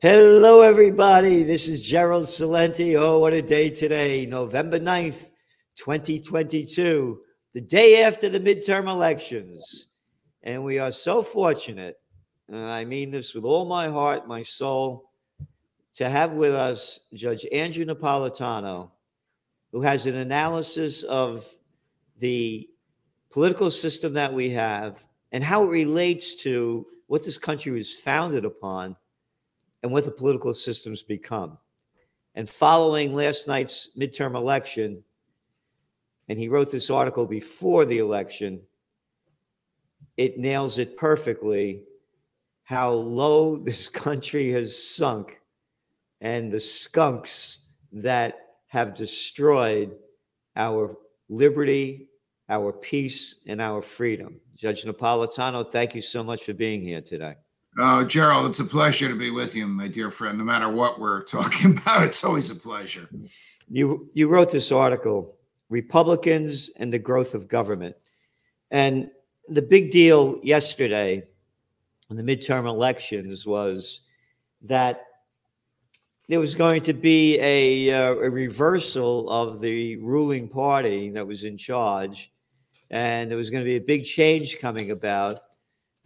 Hello, everybody. This is Gerald Celente. Oh, what a day today, November 9th, 2022, the day after the midterm elections. And we are so fortunate, and I mean this with all my heart, my soul, to have with us Judge Andrew Napolitano, who has an analysis of the political system that we have and how it relates to what this country was founded upon and what the political systems become. And following last night's midterm election, and he wrote this article before the election, it nails it perfectly how low this country has sunk and the skunks that have destroyed our liberty, our peace, and our freedom. Judge Napolitano, thank you so much for being here today. Uh, Gerald, it's a pleasure to be with you, my dear friend. No matter what we're talking about, it's always a pleasure. You you wrote this article, Republicans and the Growth of Government. And the big deal yesterday in the midterm elections was that there was going to be a, uh, a reversal of the ruling party that was in charge, and there was going to be a big change coming about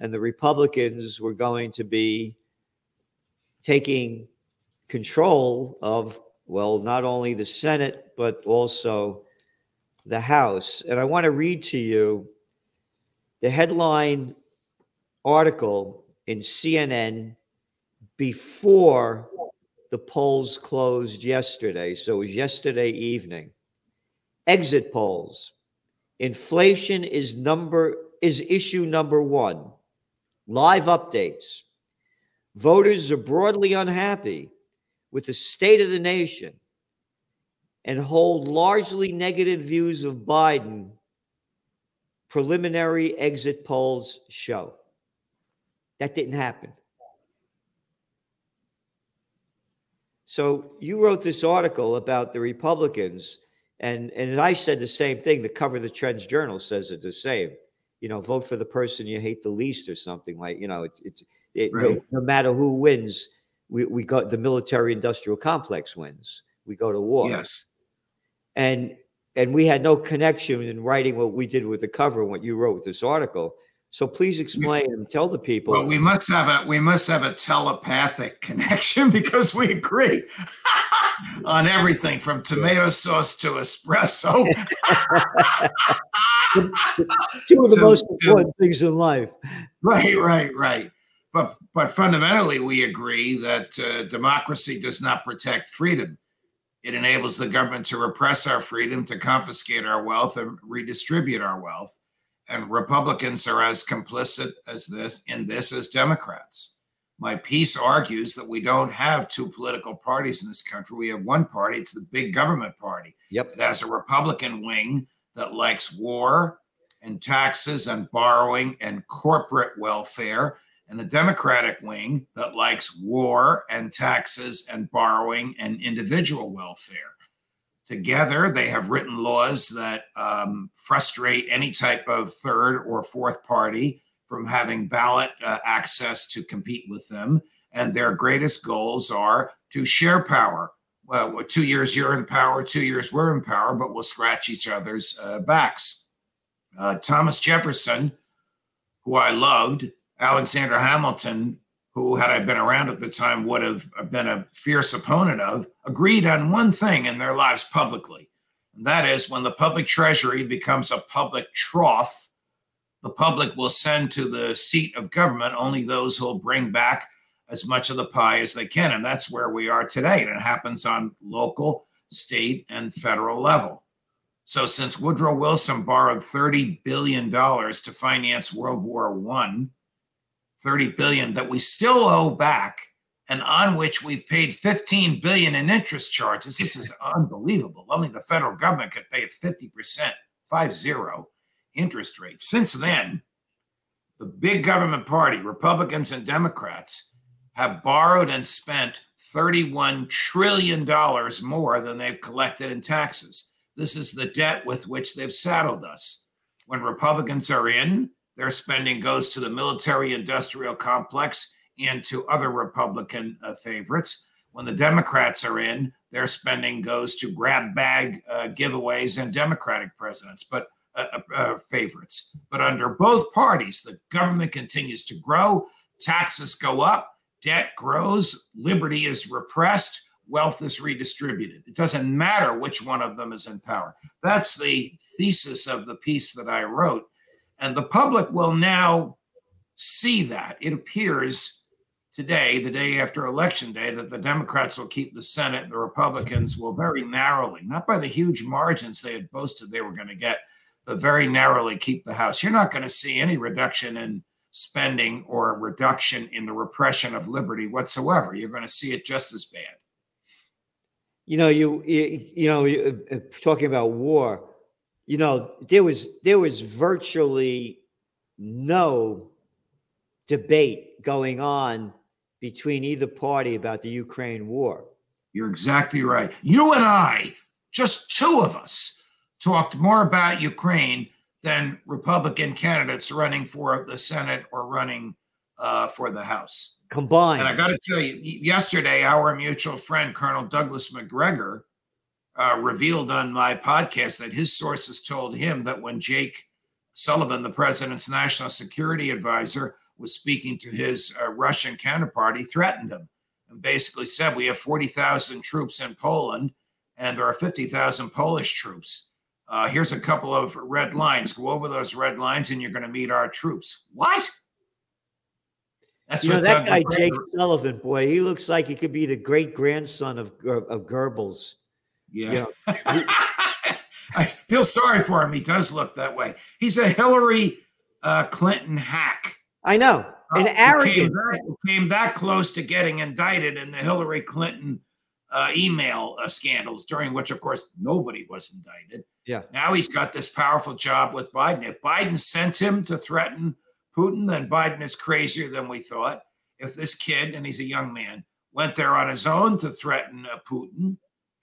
and the Republicans were going to be taking control of, well, not only the Senate, but also the House. And I want to read to you the headline article in CNN before the polls closed yesterday. So it was yesterday evening. Exit polls. Inflation is number is issue number 1 live updates. Voters are broadly unhappy with the state of the nation and hold largely negative views of Biden, preliminary exit polls show. That didn't happen. So you wrote this article about the Republicans, and, and I said the same thing. The cover of the Trends Journal says it the same you know, vote for the person you hate the least or something like, you know, it, it's it, right. no, no, matter who wins, we, we got the military industrial complex wins. We go to war. Yes. And and we had no connection in writing what we did with the cover and what you wrote with this article. So please explain and tell the people. Well, we must have a we must have a telepathic connection because we agree on everything from tomato sauce to espresso. Two of the most important things in life. Right, right, right. But but fundamentally, we agree that uh, democracy does not protect freedom. It enables the government to repress our freedom, to confiscate our wealth, and redistribute our wealth and Republicans are as complicit as this in this as Democrats. My piece argues that we don't have two political parties in this country. We have one party. It's the big government party. Yep. It has a Republican wing that likes war and taxes and borrowing and corporate welfare, and a Democratic wing that likes war and taxes and borrowing and individual welfare. Together, they have written laws that um, frustrate any type of third or fourth party from having ballot uh, access to compete with them. And their greatest goals are to share power. Two years you're in power, two years we're in power, but we'll scratch each other's uh, backs. Uh, Thomas Jefferson, who I loved, Alexander Hamilton, who, had I been around at the time, would have been a fierce opponent of, agreed on one thing in their lives publicly. And that is when the public treasury becomes a public trough, the public will send to the seat of government only those who will bring back as much of the pie as they can. And that's where we are today. And it happens on local, state, and federal level. So since Woodrow Wilson borrowed $30 billion to finance World War I, 30 billion that we still owe back and on which we've paid 15 billion in interest charges. This is unbelievable. Only the federal government could pay a 50%, five zero interest rate. Since then, the big government party, Republicans and Democrats, have borrowed and spent $31 trillion more than they've collected in taxes. This is the debt with which they've saddled us. When Republicans are in, their spending goes to the military industrial complex and to other Republican uh, favorites. When the Democrats are in, their spending goes to grab bag uh, giveaways and Democratic presidents, but uh, uh, uh, favorites. But under both parties, the government continues to grow, taxes go up, debt grows, liberty is repressed, wealth is redistributed. It doesn't matter which one of them is in power. That's the thesis of the piece that I wrote. And the public will now see that. It appears today, the day after election day, that the Democrats will keep the Senate, the Republicans will very narrowly, not by the huge margins they had boasted they were going to get, but very narrowly keep the House. You're not going to see any reduction in spending or a reduction in the repression of liberty whatsoever. You're going to see it just as bad. You know, you you, you know, you, uh, talking about war. You know, there was there was virtually no debate going on between either party about the Ukraine war. You're exactly right. You and I, just two of us, talked more about Ukraine than Republican candidates running for the Senate or running uh, for the House combined. And I got to tell you, yesterday, our mutual friend, Colonel Douglas Macgregor, uh, revealed on my podcast that his sources told him that when Jake Sullivan, the president's national security advisor, was speaking to his uh, Russian counterpart, he threatened him and basically said, We have 40,000 troops in Poland and there are 50,000 Polish troops. Uh, here's a couple of red lines. Go over those red lines and you're going to meet our troops. What? That's you know, that Doug guy, Jake Sullivan, boy, he looks like he could be the great grandson of, of Goebbels. Yeah. I feel sorry for him. He does look that way. He's a Hillary uh, Clinton hack. I know. And uh, arrogant. Came that, came that, close to getting indicted in the Hillary Clinton uh, email uh, scandals, during which, of course, nobody was indicted. Yeah. Now he's got this powerful job with Biden. If Biden sent him to threaten Putin, then Biden is crazier than we thought. If this kid, and he's a young man, went there on his own to threaten uh, Putin,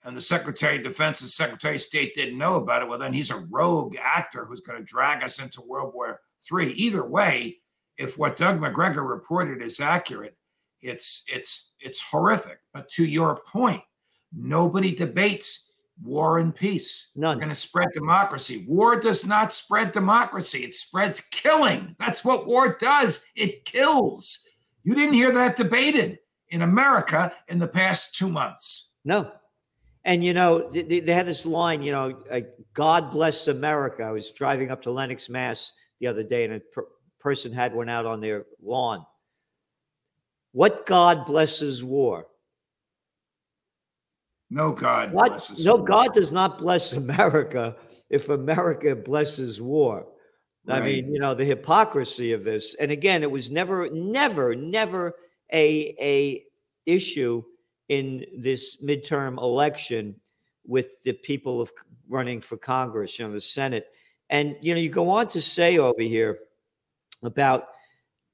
and the Secretary of Defense and Secretary of State didn't know about it, well, then he's a rogue actor who's going to drag us into World War III. Either way, if what Doug Macgregor reported is accurate, it's it's it's horrific. But to your point, nobody debates war and peace. None. We're going to spread democracy. War does not spread democracy. It spreads killing. That's what war does. It kills. You didn't hear that debated in America in the past two months. No. And you know, they, they had this line, you know, uh, God bless America. I was driving up to Lenox, Mass the other day, and a per- person had one out on their lawn. What God blesses war? No God blesses No. God does not bless America if America blesses war. Right. I mean, you know, the hypocrisy of this. And again, it was never, never, never a a issue in this midterm election with the people of running for Congress, you know, the Senate. And you know, you go on to say over here about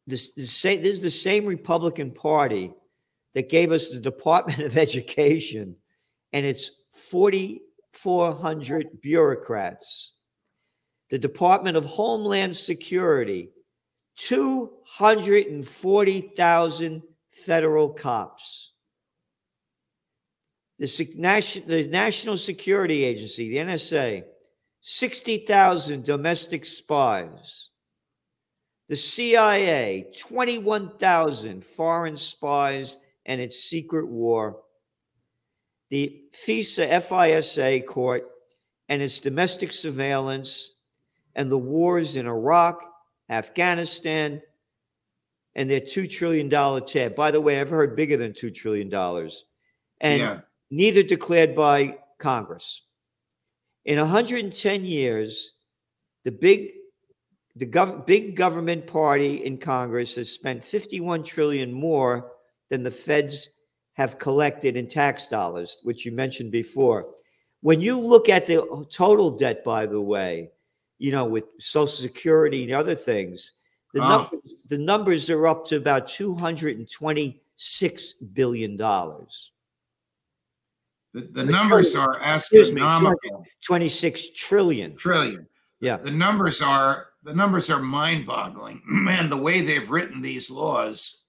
this, this, this is the same Republican Party that gave us the Department of Education and its 4,400 bureaucrats, the Department of Homeland Security, 240,000 federal cops, the, National Security Agency, the NSA, 60,000 domestic spies, the CIA, 21,000 foreign spies and its secret war. The FISA, FISA court and its domestic surveillance and the wars in Iraq, Afghanistan, and their $2 trillion tab. By the way, I've heard bigger than $2 trillion. And yeah. neither declared by Congress. In 110 years, the big the gov- big government party in Congress has spent 51 trillion more than the feds have collected in tax dollars, which you mentioned before. When you look at the total debt, by the way, you know, with Social Security and other things, the, oh. numbers, the numbers are up to about $226 billion. The, the numbers trillion, are astronomical. Me, 26 trillion. Trillion. Yeah. The numbers are the numbers are mind-boggling. Man, the way they've written these laws,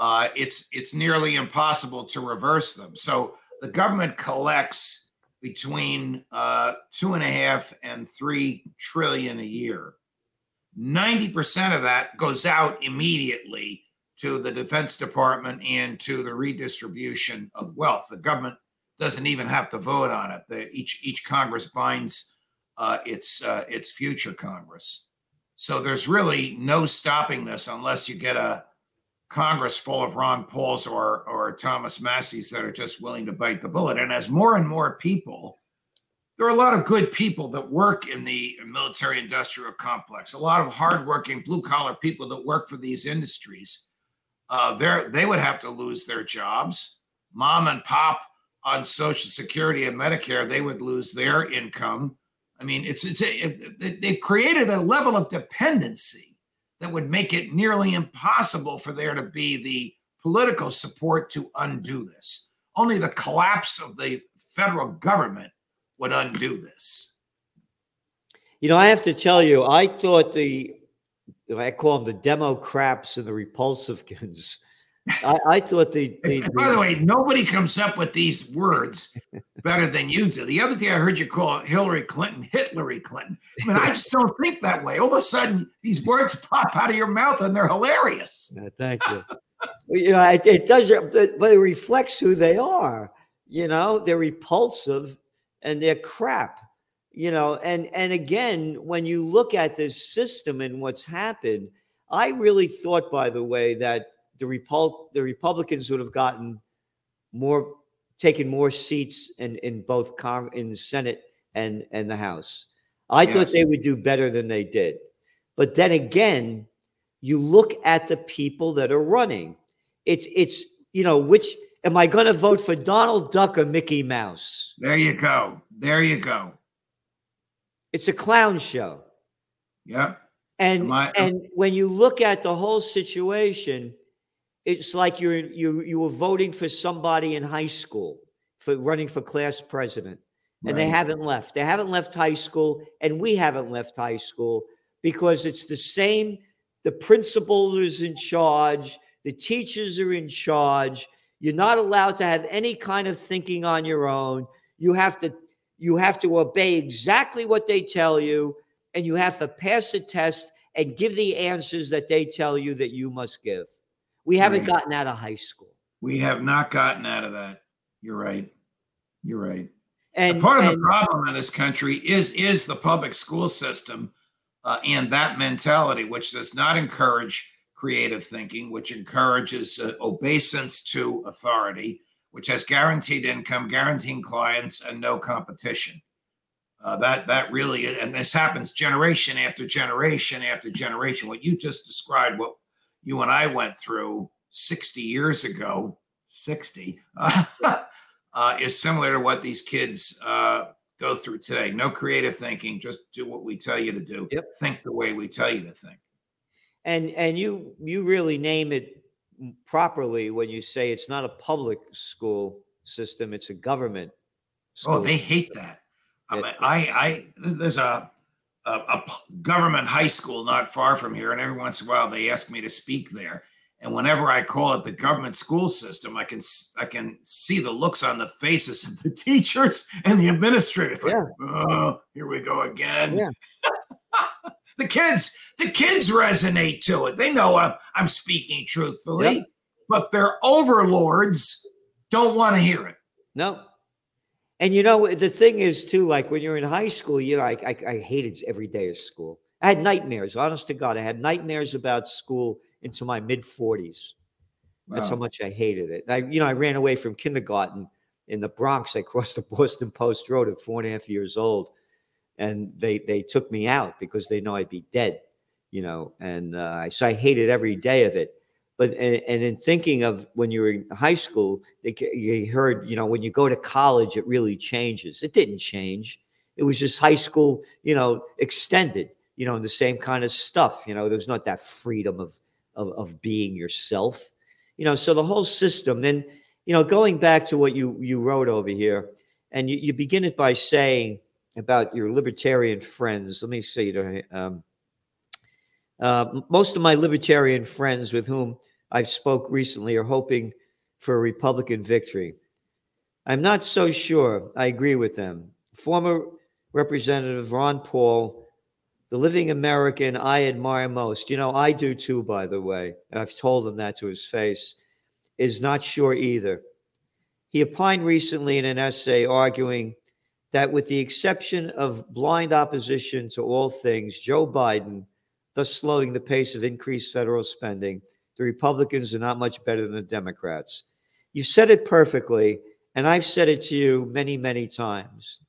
uh, it's it's nearly impossible to reverse them. So the government collects between uh, two and a half and three trillion a year. Ninety percent of that goes out immediately to the Defense Department and to the redistribution of wealth. The government doesn't even have to vote on it. The, each each Congress binds uh, its uh, its future Congress. So there's really no stopping this unless you get a Congress full of Ron Pauls or or Thomas Massie's that are just willing to bite the bullet. And as more and more people, there are a lot of good people that work in the military industrial complex. A lot of hardworking blue collar people that work for these industries. Uh, they would have to lose their jobs. Mom and pop on Social Security and Medicare, they would lose their income. I mean, it's it's a, it, they've created a level of dependency that would make it nearly impossible for there to be the political support to undo this. Only the collapse of the federal government would undo this. You know, I have to tell you, I thought the I call them the Democrats and the Repulsivans I, I thought the, the, the, By the way, nobody comes up with these words better than you do. The other day I heard you call Hillary Clinton Hitlery Clinton. I mean, I just don't think that way. All of a sudden, these words pop out of your mouth and they're hilarious. Yeah, thank you. you know, it, it does, but it reflects who they are. You know, they're repulsive and they're crap. You know, and and again, when you look at this system and what's happened, I really thought, by the way, that the Repul- the Republicans would have gotten more, taken more seats in in both Cong- in the Senate and and the House. I yes. thought they would do better than they did, but then again, you look at the people that are running. It's it's you know which am I going to vote for Donald Duck or Mickey Mouse? There you go. There you go. It's a clown show. Yeah. And I, and when you look at the whole situation, it's like you're you you were voting for somebody in high school for running for class president and right. they haven't left. They haven't left high school and we haven't left high school because it's the same the principal is in charge the teachers are in charge. You're not allowed to have any kind of thinking on your own. You have to you have to obey exactly what they tell you and you have to pass a test and give the answers that they tell you that you must give we haven't right. gotten out of high school. We have not gotten out of that. You're right. You're right. And part of and, the problem in this country is is the public school system uh, and that mentality, which does not encourage creative thinking, which encourages uh, obeisance to authority, which has guaranteed income, guaranteed clients, and no competition. Uh, that that really and this happens generation after generation after generation. What you just described, what you and I went through 60 years ago, 60, uh, uh, is similar to what these kids uh, go through today. No creative thinking, just do what we tell you to do. Yep. Think the way we tell you to think. And and you you really name it properly when you say it's not a public school system, it's a government. oh, they hate that. I, mean, I, I there's a a, a government high school not far from here, and every once in a while they ask me to speak there. And whenever I call it the government school system, I can I can see the looks on the faces of the teachers and the administrators. Like, yeah. oh, here we go again. Yeah. the kids, the kids resonate to it. They know I'm I'm speaking truthfully, yep. but their overlords don't want to hear it. No, and you know, the thing is too, like when you're in high school, you know, I, I, I hated every day of school. I had nightmares, honest to God. I had nightmares about school into my mid 40s. Wow. That's how much I hated it. I, you know, I ran away from kindergarten in the Bronx. I crossed the Boston Post Road at four and a half years old, and they they took me out because they know I'd be dead. You know, and uh, so I hated every day of it but and, and, in thinking of when you were in high school you heard you know when you go to college it really changes. It didn't change. It was just high school you know extended you know the same kind of stuff you know there's not that freedom of, of of being yourself. You know so the whole system then you know going back to what you you wrote over here and you, you begin it by saying about your libertarian friends. Let me to um, uh, most of my libertarian friends with whom I've spoke recently are hoping for a Republican victory. I'm not so sure I agree with them. Former Representative Ron Paul, the living American I admire most, you know, I do too, by the way, and I've told him that to his face, is not sure either. He opined recently in an essay arguing that, with the exception of blind opposition to all things, Joe Biden, thus slowing the pace of increased federal spending, the Republicans are not much better than the Democrats. You said it perfectly, and I've said it to you many, many times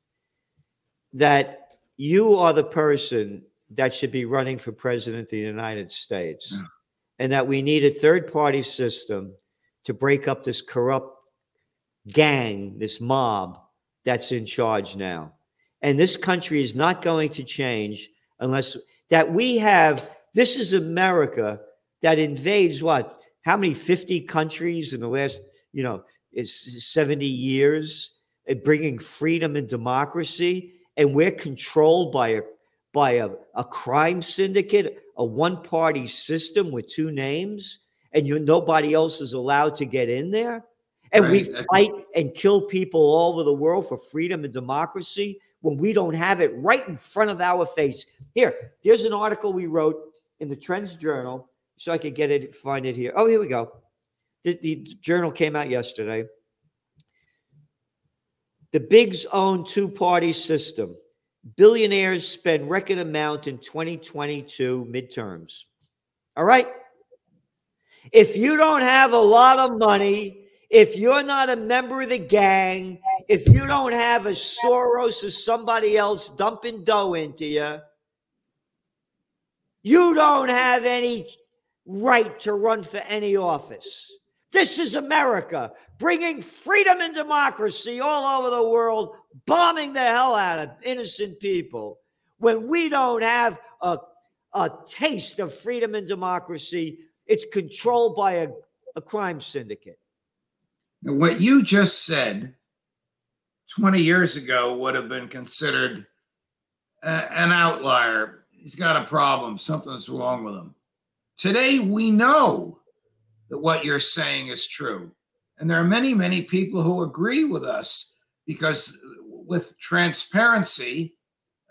that you are the person that should be running for president of the United States, yeah. and that we need a third party system to break up this corrupt gang, this mob that's in charge now. And this country is not going to change unless that we have this is America that invades what? How many 50 countries in the last, you know, is 70 years, eh, bringing freedom and democracy, and we're controlled by a by a, a crime syndicate, a one-party system with two names, and you nobody else is allowed to get in there. And right. we fight and kill people all over the world for freedom and democracy when we don't have it right in front of our face. Here, there's an article we wrote in the Trends Journal, so I could get it, find it here. Oh, here we go. The, the journal came out yesterday. The Bigs own two party system. Billionaires spend record amount in 2022 midterms. All right. If you don't have a lot of money, if you're not a member of the gang, if you don't have a Soros or somebody else dumping dough into you, you don't have any right to run for any office. This is America, bringing freedom and democracy all over the world, bombing the hell out of innocent people. When we don't have a, a taste of freedom and democracy, it's controlled by a, a crime syndicate. What you just said 20 years ago would have been considered a, an outlier. He's got a problem, something's wrong with him. Today, we know that what you're saying is true. And there are many, many people who agree with us because with transparency,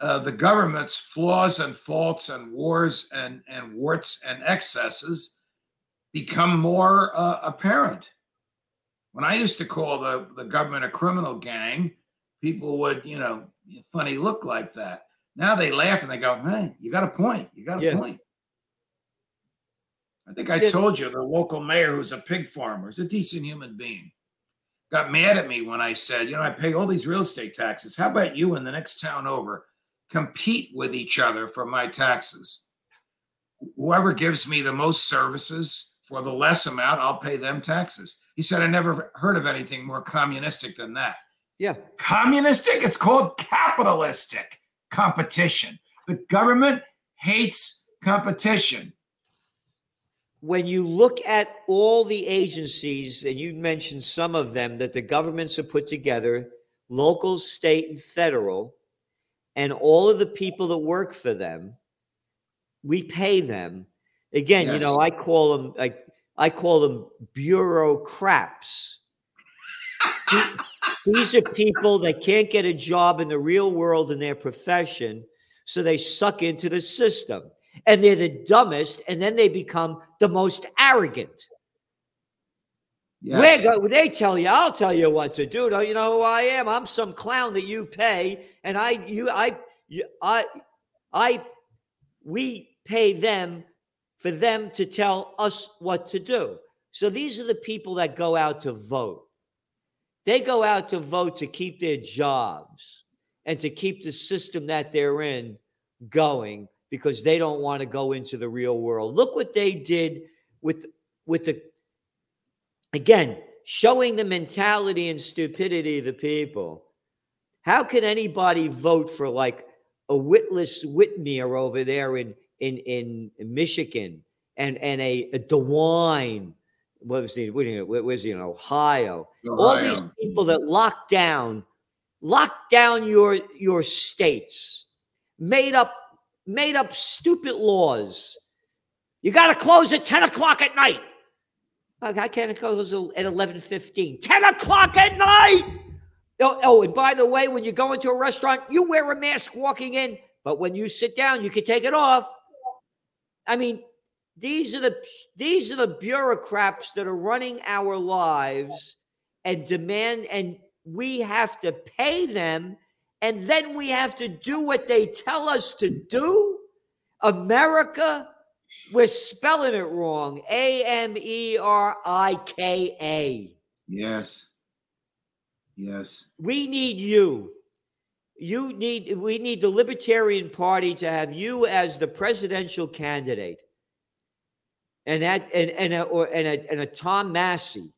uh, the government's flaws and faults and wars and, and warts and excesses become more uh, apparent. When I used to call the, the government a criminal gang, people would, you know, funny look like that. Now they laugh and they go, hey, you got a point. You got a yeah. point. I think I told you the local mayor who's a pig farmer is a decent human being. Got mad at me when I said, you know, I pay all these real estate taxes. How about you in the next town over compete with each other for my taxes? Whoever gives me the most services for the less amount, I'll pay them taxes. He said, I never heard of anything more communistic than that. Yeah. Communistic? It's called capitalistic competition. The government hates competition when you look at all the agencies, and you mentioned some of them that the governments have put together, local, state, and federal, and all of the people that work for them, we pay them. Again, yes. you know, I call them like I call them bureaucrats. These are people that can't get a job in the real world in their profession, so they suck into the system and they're the dumbest, and then they become the most arrogant. Yes. Go, they tell you, I'll tell you what to do. Don't you know who I am? I'm some clown that you pay, and I, you, I, you, I, I, we pay them for them to tell us what to do. So these are the people that go out to vote. They go out to vote to keep their jobs and to keep the system that they're in going because they don't want to go into the real world. Look what they did with with the again showing the mentality and stupidity of the people. How can anybody vote for like a Witless Whitmer over there in in in Michigan and and a, a DeWine? What was he? Where was he in Ohio? Ohio? All these people that locked down, locked down your your states, made up made up stupid laws. You got to close at 10 o'clock at night. I can't close at eleven fifteen. Ten o'clock at night. Oh, oh, and by the way, when you go into a restaurant, you wear a mask walking in, but when you sit down, you can take it off. I mean, these are the these are the bureaucrats that are running our lives and demand, and we have to pay them, and then we have to do what they tell us to do. America, we're spelling it wrong. A M E R I K A. Yes. Yes. We need you. You need we need the Libertarian Party to have you as the presidential candidate. And that and and a, or and a, and a Tom Massie.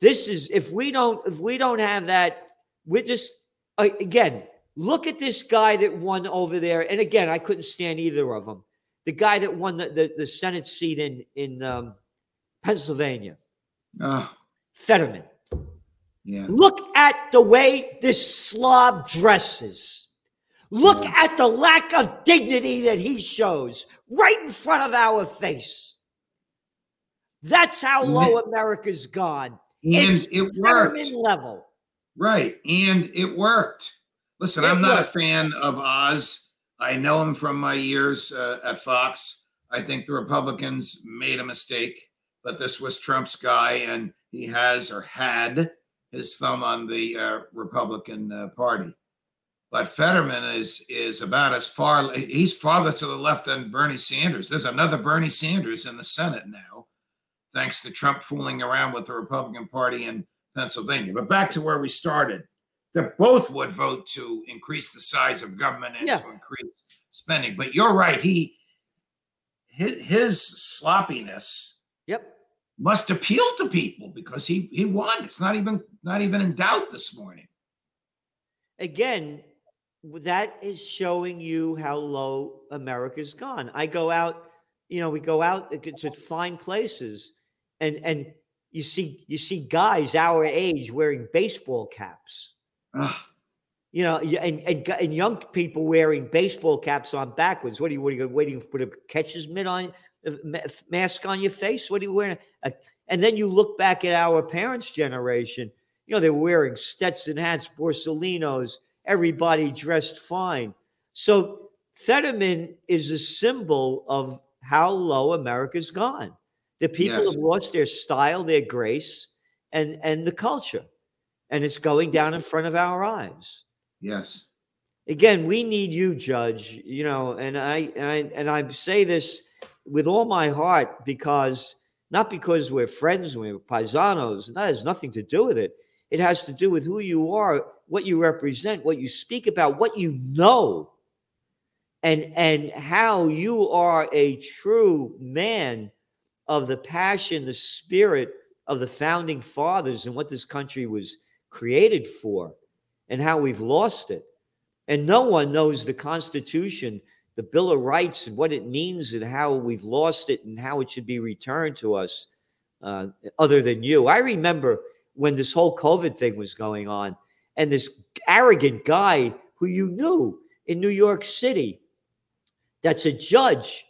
This is if we don't if we don't have that, we're just again look at this guy that won over there. And again, I couldn't stand either of them. The guy that won the, the, the Senate seat in in um, Pennsylvania, Oh, Fetterman. yeah. Look at the way this slob dresses. Look Yeah. at the lack of dignity that he shows right in front of our face. That's how low America's gone. And It's it worked. Fetterman level. Right. And it worked. Listen, It I'm not worked. a fan of Oz. I know him from my years uh, at Fox. I think the Republicans made a mistake, but this was Trump's guy, and he has or had his thumb on the uh, Republican uh, Party. But Fetterman is is about as far. He's farther to the left than Bernie Sanders. There's another Bernie Sanders in the Senate now, thanks to Trump fooling around with the Republican Party in Pennsylvania. But back to where we started. That both would vote to increase the size of government and Yeah. to increase spending. But you're right. He his, his sloppiness Yep. must appeal to people because he he won. It's not even not even in doubt this morning. Again, that is showing you how low America's gone. I go out, you know, we go out to fine places and and you see you see guys our age wearing baseball caps. Ugh. You know, and, and and young people wearing baseball caps on backwards. What are you? What are you waiting for? The catcher's mitt on, uh, mask on your face? What are you wearing? And then you look back at our parents' generation. You know, they're wearing Stetson hats, Borsalinos. Everybody dressed fine. So Fetterman is a symbol of how low America's gone. The people Yes. have lost their style, their grace, and and the culture, and it's going down in front of our eyes Yes. again we need you judge you know and I, and I and i say this with all my heart because not because we're friends we're paisanos and that has nothing to do with it it has to do with who you are what you represent what you speak about what you know and and how you are a true man of the passion the spirit of the founding fathers and what this country was created for and how we've lost it and no one knows the Constitution, the Bill of Rights, and what it means, and how we've lost it, and how it should be returned to us, uh, other than you. I remember when this whole COVID thing was going on, and this arrogant guy who you knew in New York City, that's a judge,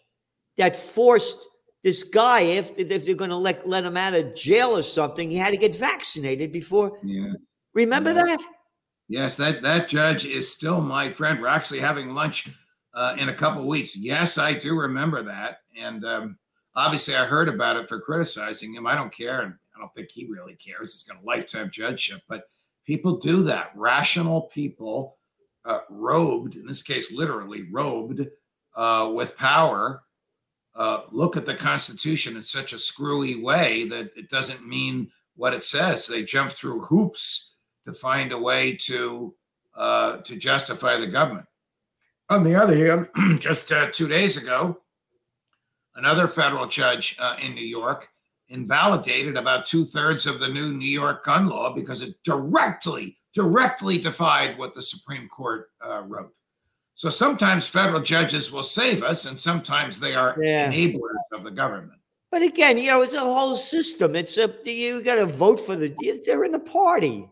that forced this guy, if, if they're going to let, let him out of jail or something, he had to get vaccinated before. Yeah. Remember Yes. that? Yes, that that judge is still my friend. We're actually having lunch uh, in a couple weeks. Yes, I do remember that, and um, obviously I heard about it for criticizing him. I don't care, and I don't think he really cares. He's got a lifetime judgeship, but people do that. Rational people, uh, robed in this case, literally robed uh, with power, uh, look at the Constitution in such a screwy way that it doesn't mean what it says. They jump through hoops to find a way to uh, to justify the government. On the other hand, just uh, two days ago, another federal judge uh, in New York invalidated about two thirds of the new New York gun law because it directly directly defied what the Supreme Court uh, wrote. So sometimes federal judges will save us, and sometimes they are Yeah. enablers of the government. But again, you know, it's a whole system. It's a you you got to vote for the. They're in the party.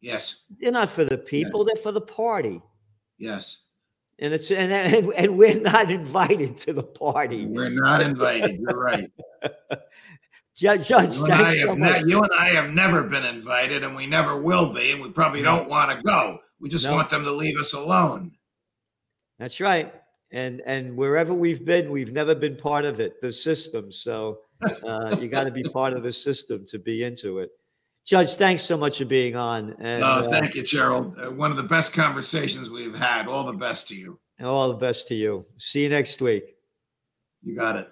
Yes, They're not for the people. They're for the party. yes. And it's and, and and we're not invited to the party. We're not invited. You're right. Judge, Judge, You and, so ne- you and I have never been invited, and we never will be, and we probably don't want to go. We just No. want them to leave us alone. That's right. And and wherever we've been, we've never been part of it, the system. So uh, you got to be part of the system to be into it. Judge, thanks so much for being on, and, No, uh, thank you, Gerald. Uh, one of the best conversations we've had. All the best to you. and all the best to you. See you next week. You got it.